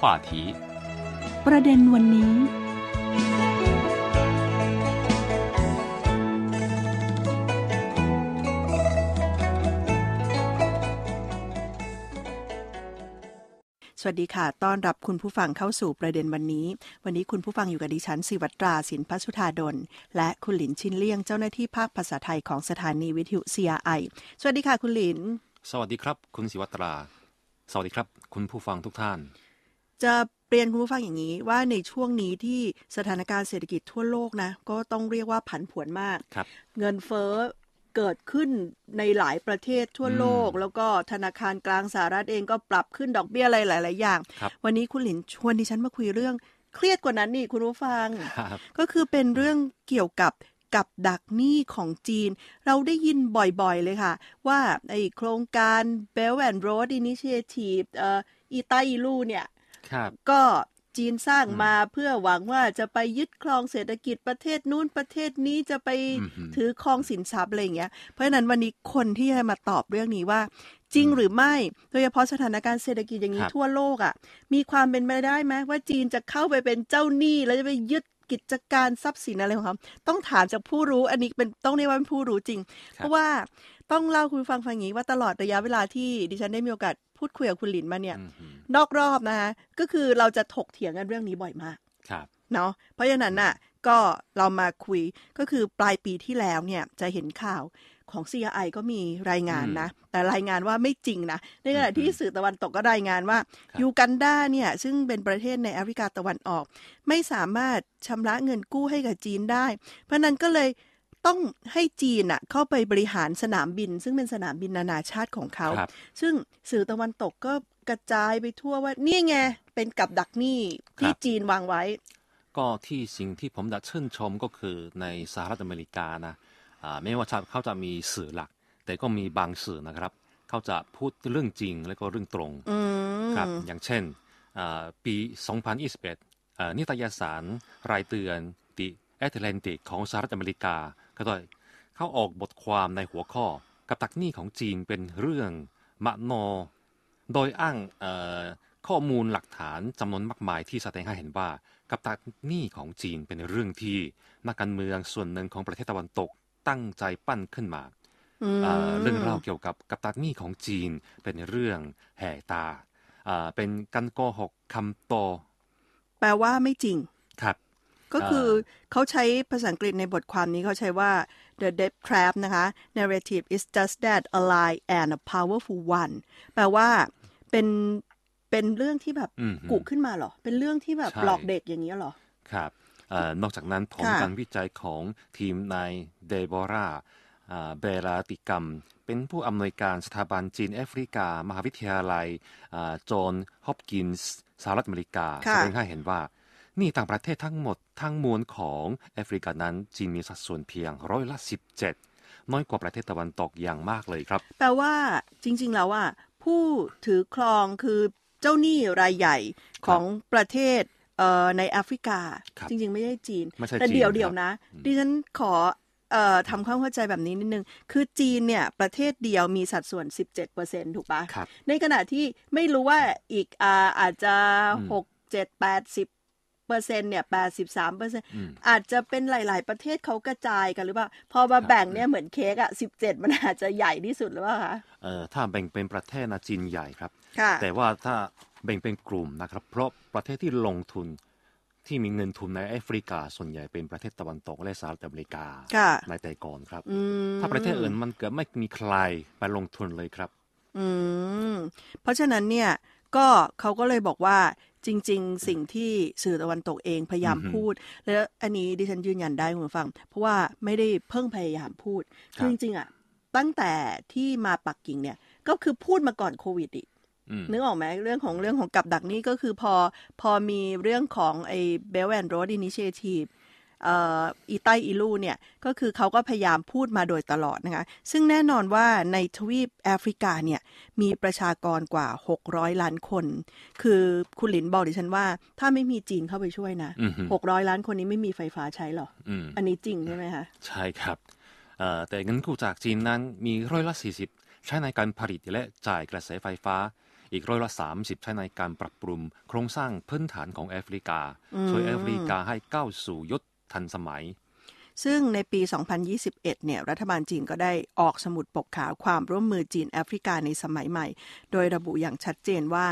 话题ประเด็นวันนี้ สวัสดีค่ะ ต้อนรับคุณผู้ฟังเข้าสู่ประเด็นวันนี้ วันนี้คุณผู้ฟังอยู่กับดิฉันสิวัตราสินพัชุธาดล และคุณหลินชินเลี่ยงเจ้าหน้าที่ภาคภาษาไทยของสถานีวิทยุ CRI สวัสดีค่ะคุณหลิน สวัสดีครับ คุณศิวัตรา สวัสดีครับ คุณผู้ฟังทุกท่าน จะเรียนคุณผู้ฟังอย่างนี้ว่าในช่วงนี้ที่สถานการณ์เศรษฐกิจทั่วโลกนะ ก็ต้องเรียกว่าผันผวนมากครับเงินเฟ้อเกิดขึ้นในหลายประเทศทั่วโลกอืมแล้วก็ธนาคารกลางสหรัฐเองก็ปรับขึ้นดอกเบี้ยอะไรหลาย ๆ อย่างครับวันนี้คุณหลินชวนดิฉันมาคุยเรื่องเครียดกว่านั้นนี่คุณผู้ฟังครับก็คือเป็นเรื่องเกี่ยวกับกับดักหนี้ของจีน เราได้ยินบ่อยๆเลยค่ะ ว่าไอโครงการ Belt and Road Initiative เอ่ออีไตอีลูเนี่ยครับ ก็จีนสร้างมาเพื่อหวังว่าจะไปยึดครองเศรษฐกิจประเทศนู้นประเทศนี้จะไปอือหือถือครองสินทรัพย์อะไรอย่างเงี้ย เพราะฉะนั้นวันนี้คนที่จะมาตอบเรื่องนี้ว่า จริงหรือไม่ โดยเฉพาะสถานการณ์เศรษฐกิจอย่างนี้ครับทั่วโลกอะ มีความเป็นไปได้ไหมว่าจีนจะเข้าไปเป็นเจ้าหนี้แล้วจะไปยึดกิจการทรัพย์สินอะไรของเขาต้องถามจากผู้รู้อันนี้เป็นต้องเรียกว่าเป็นผู้รู้จริง เพราะว่าต้องเล่าคุณฟังฟังอย่างนี้ว่าตลอดระยะเวลาที่ดิฉันได้มีโอกาส พูดคุยกับคุณหลินมาเนี่ยอืมหืมนอกรอบนะคะก็คือเราจะถกเถียงกันเรื่องนี้บ่อยมากครับเนาะเพราะฉะนั้นน่ะก็เรามาคุยก็คือปลายปีที่แล้วเนี่ยจะเห็นข่าวของ CRI ก็มีรายงานนะ แต่รายงานว่าไม่จริงนะ ในขณะที่สื่อตะวันตกก็รายงานว่าครับยูกันดาเนี่ย ซึ่งเป็นประเทศในแอฟริกาตะวันออก ไม่สามารถชำระเงินกู้ให้กับจีนได้ เพราะฉะนั้นก็เลย ต้องให้จีนน่ะเข้าไปบริหารสนามบิน ซึ่งเป็นสนามบินนานาชาติของเขา ครับ ซึ่งสื่อตะวันตกก็กระจายไปทั่วว่านี่ไงเป็นกับดักหนี้ที่ครับ จีนวางไว้ ก็ที่สิ่งที่ผมจะชื่นชมก็คือในสหรัฐอเมริกานะอ่าไม่ว่าจะเขาจะมีสื่อหลัก แต่ก็มีบางสื่อนะครับ เขาจะพูดเรื่องจริงและก็เรื่องตรงอืมครับอย่างเช่นอ่าปี 2021อ่านิตยสารรายเดือน The Atlantic ของสหรัฐอเมริกา ก็ได้เขาออกบทความในหัวข้อกับตักหนี้ของจีนเป็นเรื่องมโน โดยอ้างเอ่อข้อมูลหลักฐานจำนวนมากมายที่แสดงให้เห็นว่า กับตักหนี้ของจีนเป็นเรื่องที่นักการเมืองส่วนหนึ่งของประเทศตะวันตกตั้งใจปั้นขึ้นมาอืมเอ่อเรื่องเล่าเกี่ยวกับกับตักหนี้ของจีนเป็นเรื่องแห่ตาอ่าเป็นการโกหกคำโต แปลว่าไม่จริงครับ ก็คือเขาใช้ภาษาอังกฤษในบทความนี้เขาใช้ว่า the debt trap นะคะ narrative is just that a lie and a powerful one แปลว่าเป็นเป็นเรื่องที่แบบอืมกุขึ้นมาเหรอ เป็นเรื่องที่แบบใช่หลอกเด็กอย่างนี้ยเหรอ ครับเอ่อนอกจากนั้นผลค่ะการวิจัยของทีมนายเดโบราอ่าเบลาติกรรม เป็นผู้อำนวยการสถาบันจีนแอฟริกา มหาวิทยาลัยจอห์นฮอปกินส์สหรัฐอเมริกาค่ะแสดงให้เห็นว่าห นี่ต่างประเทศทั้งหมดทั้งมวลของแอฟริกานั้นจีนมีสัดส่วนเพียงร้อยละสิบเจ็ดน้อยกว่าประเทศตะวันตกอย่างมากเลยครับ แปลว่าจริง ๆ แล้วว่า ผู้ถือครองคือเจ้าหนี้รายใหญ่ของประเทศเอ่อในแอฟริกาครับจริง ๆ ไม่ใช่จีนไม่ใช่แต่จีนเดี๋ยวครับเดี๋ยวนะดิฉันขอเอ่อทำความเข้าใจแบบนี้นิดนึง คือจีนเนี่ย ประเทศเดียวมีสัดส่วน 17%ถูกปะครับในขณะที่ไม่รู้ว่าอีกอ่าอาจจะอืมหก เจ็ดแปดสิบเปอร์เซ็นเนี่ยแปดสิบสามเปอร์เซ็นอืมอาจจะเป็นหลาย ๆ ประเทศเขากระจายกันหรือเปล่า พอมาแบ่งเนี่ยเหมือนเค้กอะสิบเจ็ดมันอาจจะใหญ่ที่สุดหรือเปล่าคะเอ่อถ้าแบ่งเป็นประเทศนะจีนใหญ่ครับค่ะแต่ว่าถ้าแบ่งเป็นกลุ่มนะครับ เพราะประเทศที่ลงทุนที่มีเงินทุนในแอฟริกา ส่วนใหญ่เป็นประเทศตะวันตกและสหรัฐอเมริกาค่ะในแต่ก่อนครับอืมถ้าประเทศอื่นมันเกิดไม่มีใครไปลงทุนเลยครับ อืมเพราะฉะนั้นเนี่ยก็เขาก็เลยบอกว่า จริง ๆ สิ่งที่สื่อตะวันตกเองพยายามอือฮึพูด แล้วอันนี้ดิฉันยืนยันได้คุณผู้ฟัง เพราะว่าไม่ได้เพิ่งพยายามพูดคคืรับอจริงๆอะตั้งแต่ที่มาปักกิ่งเนี่ยก็คือพูดมาก่อนโควิดอีกอืมนึกออกไหมเรื่องของเรื่องของกับดักนี่ก็คือพอพอมีเรื่องของไอ้ Belt and Road Initiative เอ่ออีใต้อีลูเนี่ยก็คือเขาก็พยายามพูดมาโดยตลอดนะคะซึ่งแน่นอนว่าในทวีปแอฟริกาเนี่ยมีประชากรกว่า 600 ล้านคน คือคุณหลินบอกดิฉันว่า ถ้าไม่มีจีนเข้าไปช่วยนะอือฮึ600 ล้านคนนี้ไม่มีไฟฟ้าใช้หรออืมอันนี้จริงใช่ไหมคะใช่ครับเอ่อแต่เงินกู้จากจีนนั้นมีร้อยละ 40 ใช้ในการผลิตและจ่ายกระแสไฟฟ้าอีกร้อยละ 30 ใช้ในการปรับปรุงโครงสร้างพื้นฐานของแอฟริกา ช่วยแอฟริกาให้ก้าวสู่ยุค ทันสมัย ซึ่งในปี 2021 เนี่ยรัฐบาลจีนก็ได้ออกสมุดปกขาวความร่วมมือจีนแอฟริกาในสมัยใหม่ โดยระบุอย่างชัดเจนว่า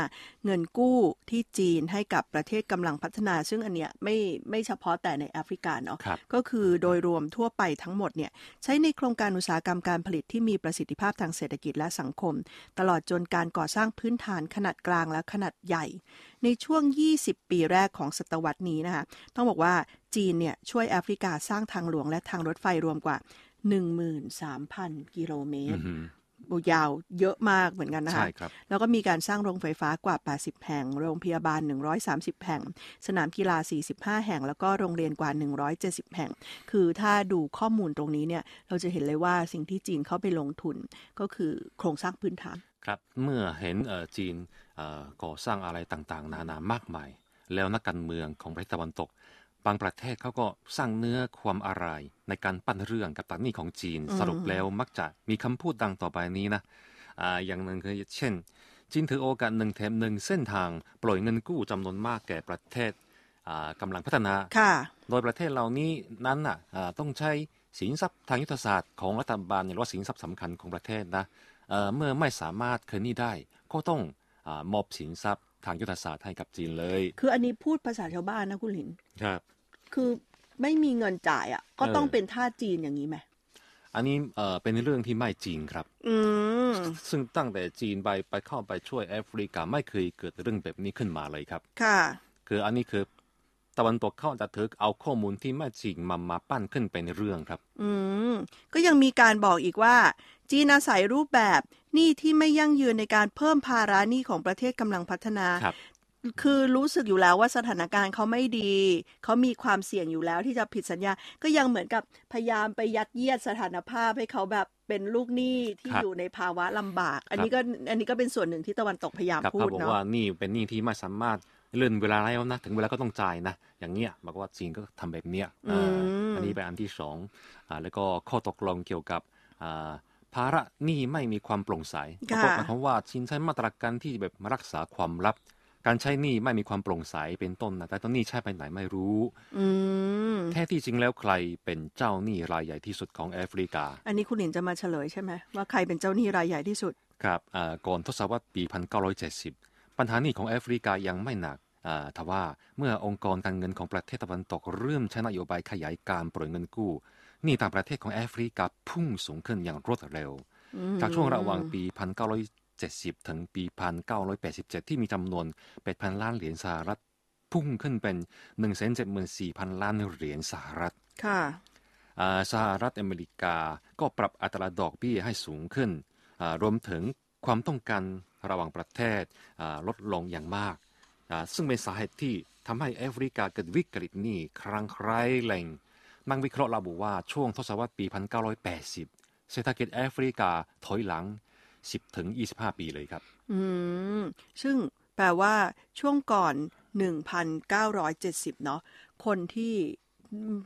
เงินกู้ที่จีนให้กับประเทศกำลังพัฒนา ซึ่งอันเนี้ยไม่ไม่เฉพาะแต่ในแอฟริกาเนาะครับก็คือโดยรวมทั่วไปทั้งหมดเนี่ยใช้ในโครงการอุตสาหกรรมการผลิตที่มีประสิทธิภาพทางเศรษฐกิจและสังคม ตลอดจนการก่อสร้างพื้นฐานขนาดกลางและขนาดใหญ่ในช่วง 20 ปีแรกของศตวรรษนี้นะคะต้องบอกว่าจีนเนี่ยช่วยแอฟริกาสร้างทางหลวงและทางรถไฟรวมกว่า 13,000 กิโลเมตรอือฮึโอ้ยาวเยอะมากเหมือนกันนะคะใช่ครับแล้วก็มีการสร้างโรงไฟฟ้ากว่า 80 แห่ง โรงพยาบาล 130 แห่ง สนามกีฬา 45 แห่ง แล้วก็โรงเรียนกว่า 170 แห่ง คือถ้าดูข้อมูลตรงนี้เนี่ย เราจะเห็นเลยว่าสิ่งที่จีนเข้าไปลงทุนก็คือโครงสร้างพื้นฐาน ครับ เมื่อเห็นเอ่อจีนเอ่อ ก่อสร้างอะไรต่างๆ นานามากมาย แล้วนักการเมืองของประเทศตะวันตก บางประเทศเขาก็สร้างเนื้อความอะไรในการปั้นเรื่องกับตักหนี้ของจีน สรุปแล้วมักจะมีคำพูดดังต่อไปนี้นะอ่าอย่างหนึ่งคือเช่น จีนถือโอกาสหนึ่งแถมหนึ่งเส้นทางปล่อยเงินกู้จำนวนมากแก่ประเทศอ่ากำลังพัฒนาค่ะโดยประเทศเหล่านี้นั้นน่ะอ่าต้องใช้สินทรัพย์ทางยุทธศาสตร์ของรัฐบาลหรือว่าสินทรัพย์สำคัญของประเทศนะเอ่อเมื่อไม่สามารถคืนหนี้ได้ ก็ต้องอา มอบสินทรัพย์ทางยุทธศาสตร์ให้กับจีนเลย คืออันนี้พูดภาษาชาวบ้านนะคุณหลิน ครับ คือไม่มีเงินจ่ายอะ ก็ต้องเออเป็นท่าจีนอย่างนี้ไหม อันนี้เอ่อเป็นเรื่องที่ไม่จริงครับ อืมซึ่งตั้งแต่จีนไปไปเข้าไปช่วยแอฟริกาไม่เคยเกิดเรื่องแบบนี้ขึ้นมาเลยครับ ค่ะ คืออันนี้คือ ตะวันตกเข้าจะถือเอาข้อมูลที่ไม่จริงมามาปั้นขึ้นเป็นเรื่องครับ อืมก็ยังมีการบอกอีกว่า จีนอาศัยรูปแบบหนี้ที่ไม่ยั่งยืนในการเพิ่มภาระหนี้ของประเทศกำลังพัฒนาครับคือรู้สึกอยู่แล้วว่าสถานการณ์เขาไม่ดี เขามีความเสี่ยงอยู่แล้วที่จะผิดสัญญา ก็ยังเหมือนกับพยายามไปยัดเยียดสถานภาพให้เขาแบบเป็นลูกหนี้ที่ครับอยู่ในภาวะลำบาก อันนี้ก็อันนี้ก็เป็นส่วนหนึ่งที่ตะวันตกพยายามครับพูเขาดบอกเนาะว่านี่เป็นหนี้ที่ไม่สามารถ เลื่อนเวลาแล้วนะถึงเวลาก็ต้องจ่ายนะ อย่างเงี้ยบอกว่าจีนก็ทำแบบเนี้ยอ่าอันนี้เป็นอันที่สองอ่าแล้วก็ข้อตกลงเกี่ยวกับอ่าภาระหนี้ไม่มีความโปร่งใสค่ะก็หมายความว่าจีนใช้มาตรการที่แบบรักษาความลับ การใช้หนี้ไม่มีความโปร่งใสเป็นต้นนะแต่ตอนนี้ใช้ไปไหนไม่รู้อืมแท้ที่จริงแล้วใครเป็นเจ้าหนี้รายใหญ่ที่สุดของแอฟริกา อันนี้คุณหลินจะมาเฉลยใช่ไหมว่าใครเป็นเจ้าหนี้รายใหญ่ที่สุด ครับอ่าก่อนทศวรรษปี 1970 ปัญหาหนี้ของแอฟริกายังไม่หนักอ่าทว่าเมื่อองค์กรการเงินของประเทศตะวันตกเริ่มใช้นโยบายขยายการปล่อยเงินกู้หนี้ต่างประเทศของแอฟริกาพุ่งสูงขึ้นอย่างรวดเร็ว จากช่วงระหว่างปี 1970 ถึงปี 1987 ที่มีจำนวน 8,000 ล้านเหรียญสหรัฐ พุ่งขึ้นเป็น 174,000 ล้านเหรียญสหรัฐ ค่ะอ่าสหรัฐอเมริกาก็ปรับอัตราดอกเบี้ยให้สูงขึ้นอ่ารวมถึง ความต้องการระหว่างประเทศลดลงอย่างมาก ซึ่งเป็นสาเหตุที่ทำให้แอฟริกาเกิดวิกฤตนี้ครั้งคร้ายแรงนักวิเคราะห์ระบุว่าช่วงทศวรรษปี 1980 เศรษฐกิจแอฟริกาถอยหลัง 10 ถึง 25 ปีเลยครับ อืม ซึ่งแปลว่าช่วงก่อน 1,970 เนาะคนที่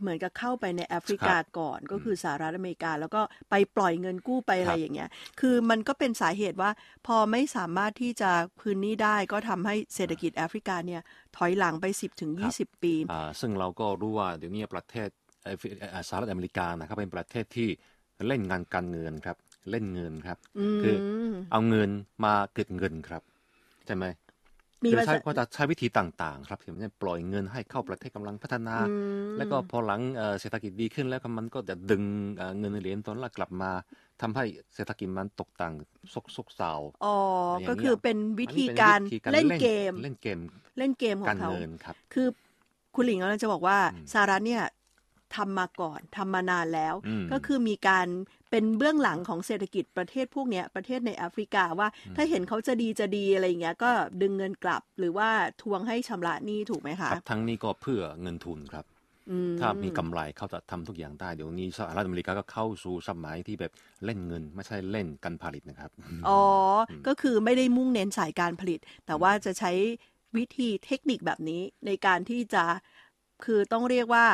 เหมือนกับเข้าไปในแอฟริกาก่อนก็คือสหรัฐอเมริกา แล้วก็ไปปล่อยเงินกู้ไปอะไรครับอย่างเงี้ย คือมันก็เป็นสาเหตุว่าพอไม่สามารถที่จะคืนหนี้ได้ก็ทำให้เศรษฐกิจแอฟริกาเนี่ยถอยหลังไป 10ถึง20 ปีอ่าซึ่งเราก็รู้ว่าเดี๋ยวนี้ประเทศเอ่ออ่าสหรัฐอเมริกานะครับเป็นประเทศที่เล่นงานการเงินครับ เล่นเงินครับอืมคือเอาเงินมาเกิดเงินครับ ใช่ไหม มีคือภาใช้ษาก็จะใช้วิธีต่างๆ ครับอย่างเช่นปล่อยเงินให้เข้าประเทศกำลังพัฒนาอืมแล้วก็พอหลังเอ่อเศรษฐกิจดีขึ้นแล้วก็มันก็จะดึงเอ่อเงินเหรียญตอนละกลับมาทำให้เศรษฐกิจมันตกต่ำซกซกเซาอ๋ออย่างเงี้ยก็คือเป็นวิธีอันนี้เป็นการวิธีเล่นเกม เล่นเกม เล่นเกมขอการงเขาเงินครับคือคุณหลิงกำลังจะบอกว่าสหรัฐเนี่ย ทำมาก่อนทำมานานแล้วอืมก็คือมีการเป็นเบื้องหลังของเศรษฐกิจประเทศพวกเนี้ยประเทศในแอฟริกาว่าถ้าเห็นเขาจะดีจะดีอะไรอย่างเงี้ยก็ดึงเงินกลับ หรือว่าทวงให้ชำระหนี้ถูกไหมคะครับทั้งนี้ก็เพื่อเงินทุนครับอืมถ้ามีกำไรเขาจะทำทุกอย่างได้ เดี๋ยวนี้สหรัฐอเมริกาก็เข้าสู่สมัยที่แบบเล่นเงิน ไม่ใช่เล่นการผลิตนะครับ อ๋ออก็คือไม่ได้มุ่งเน้นสายการผลิต แต่ว่าจะใช้วิธีเทคนิคแบบนี้ในการที่จะคือต้องเรียกว่า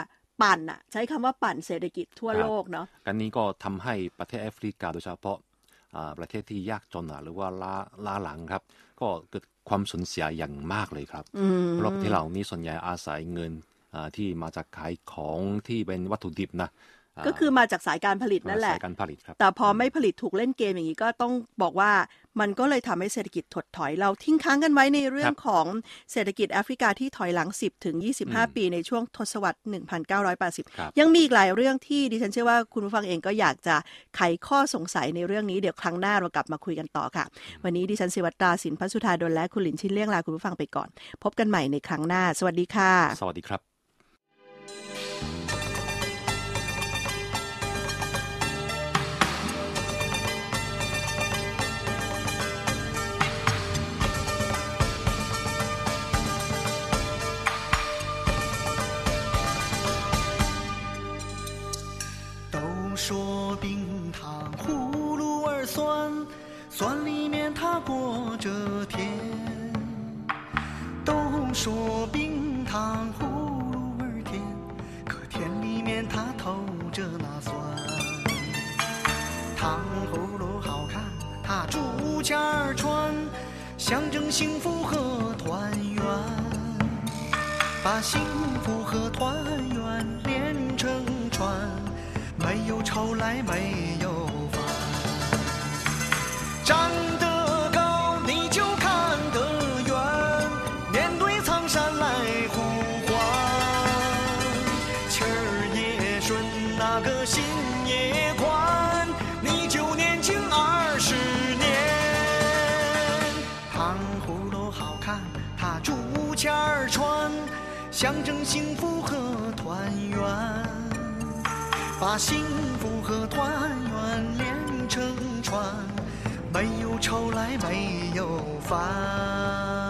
ปั่นอะใช้คำว่าปั่นเศรษฐกิจทั่วครับโลกเนาะกันนี้ก็ทำให้ประเทศแอฟริกาโดยเฉพาะอ่าประเทศที่ยากจนอะหรือว่าล้าล้าหลังครับ ก็เกิดความสูญเสียอย่างมากเลยครับอืมเพราะประเทศเหล่านี้ส่วนใหญ่อาศัยเงินอ่าที่มาจากขายของที่เป็นวัตถุดิบนะา ก็คือมาจากสายการผลิตนั่นแหละ สายการผลิตครับ แต่พอไม่ผลิตถูกเล่นเกมอย่างนี้ก็ต้องบอกว่ามันก็เลยทำให้เศรษฐกิจถดถอยเราทิ้งค้างกันไว้ในเรื่องของเศรษฐกิจแอฟริกาที่ถอยหลัง 10 ถึง 25 ปีในช่วงทศวรรษครับ1980 ยังมีอีกหลายเรื่องที่ดิฉันเชื่อว่าคุณผู้ฟังเองก็อยากจะไขข้อสงสัยในเรื่องนี้เดี๋ยวครั้งหน้าเรากลับมาคุยกันต่อค่ะ วันนี้ดิฉันศิวัตราสินพัสุธาดลและคุณหลินชินเลี่ยงลาคุณผู้ฟังไปก่อน พบกันใหม่ในครั้งหน้า สวัสดีค่ะ สวัสดีครับ 钱儿穿，象征幸福和团圆。把幸福和团圆连成串，没有愁来没有烦。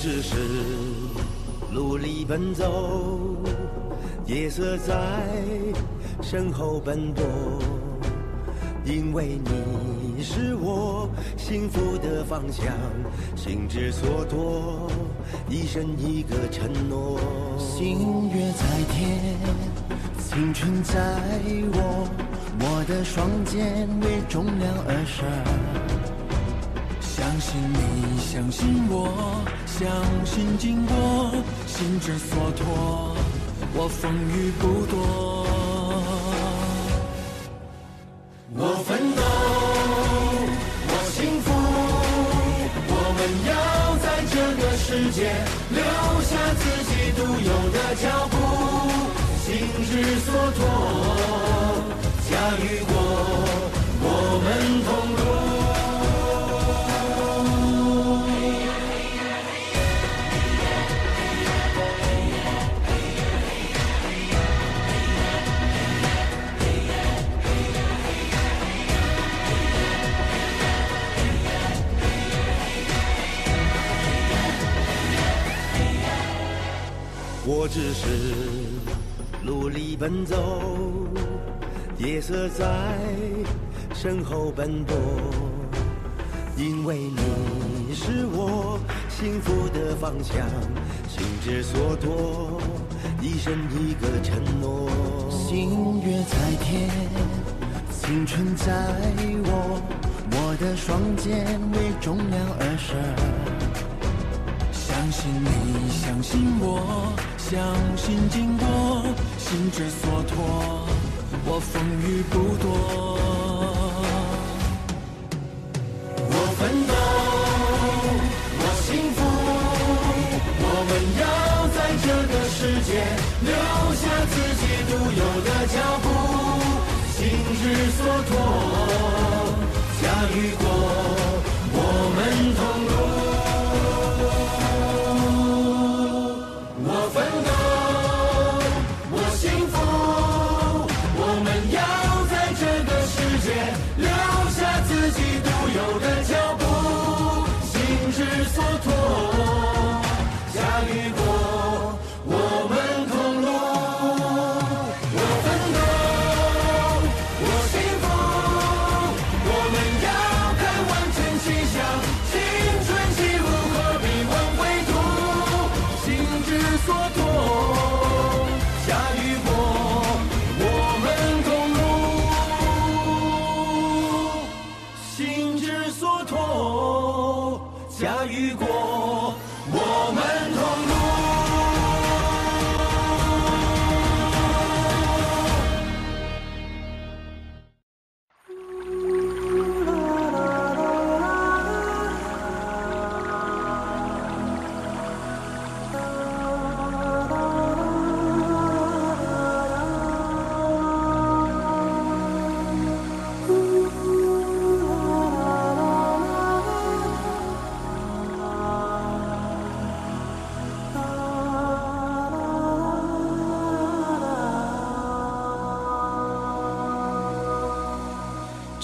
只是努力奔走，夜色在身后奔波，因为你是我幸福的方向，心之所托，一生一个承诺。星月在天，青春在我，我的双肩为重量而生。相信你，相信我，相信经过，心之所托，我风雨不多。我奋斗，我幸福，我们要在这个世界留下自己独有的脚步，心之所托，走，夜色在身后奔波，因为你是我幸福的方向，心之所托，一生一个承诺。星月在天，青春在我，我的双肩为重量而生。相信你，相信我，相信经过，心之所托，我风雨不多。我奋斗，我幸福，我们要在这个世界留下自己独有的脚步，心之所托，驾驭过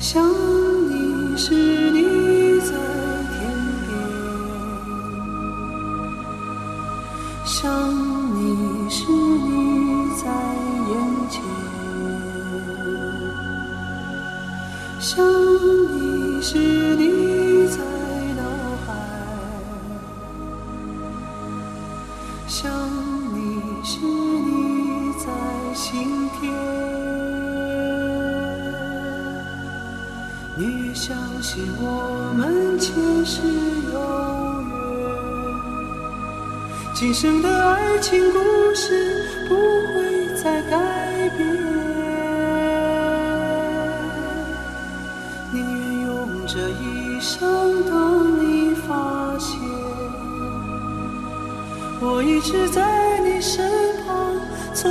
想你时，你在天边；这一生等你发现，我一直在你身旁，从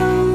time.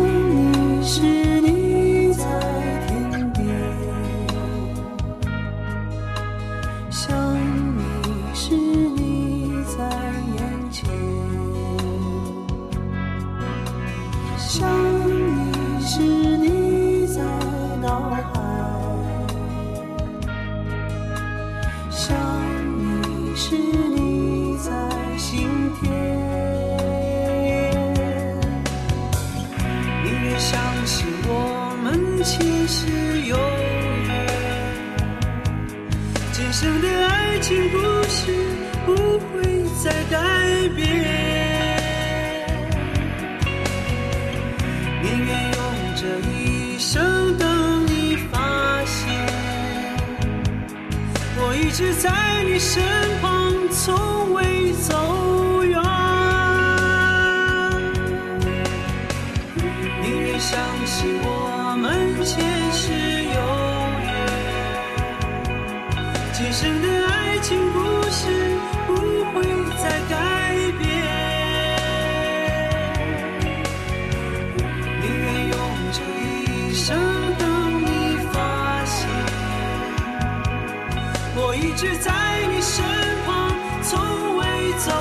今生的爱情故事不会再改变。宁愿用这一生等你发现，我一直在你身旁，从未走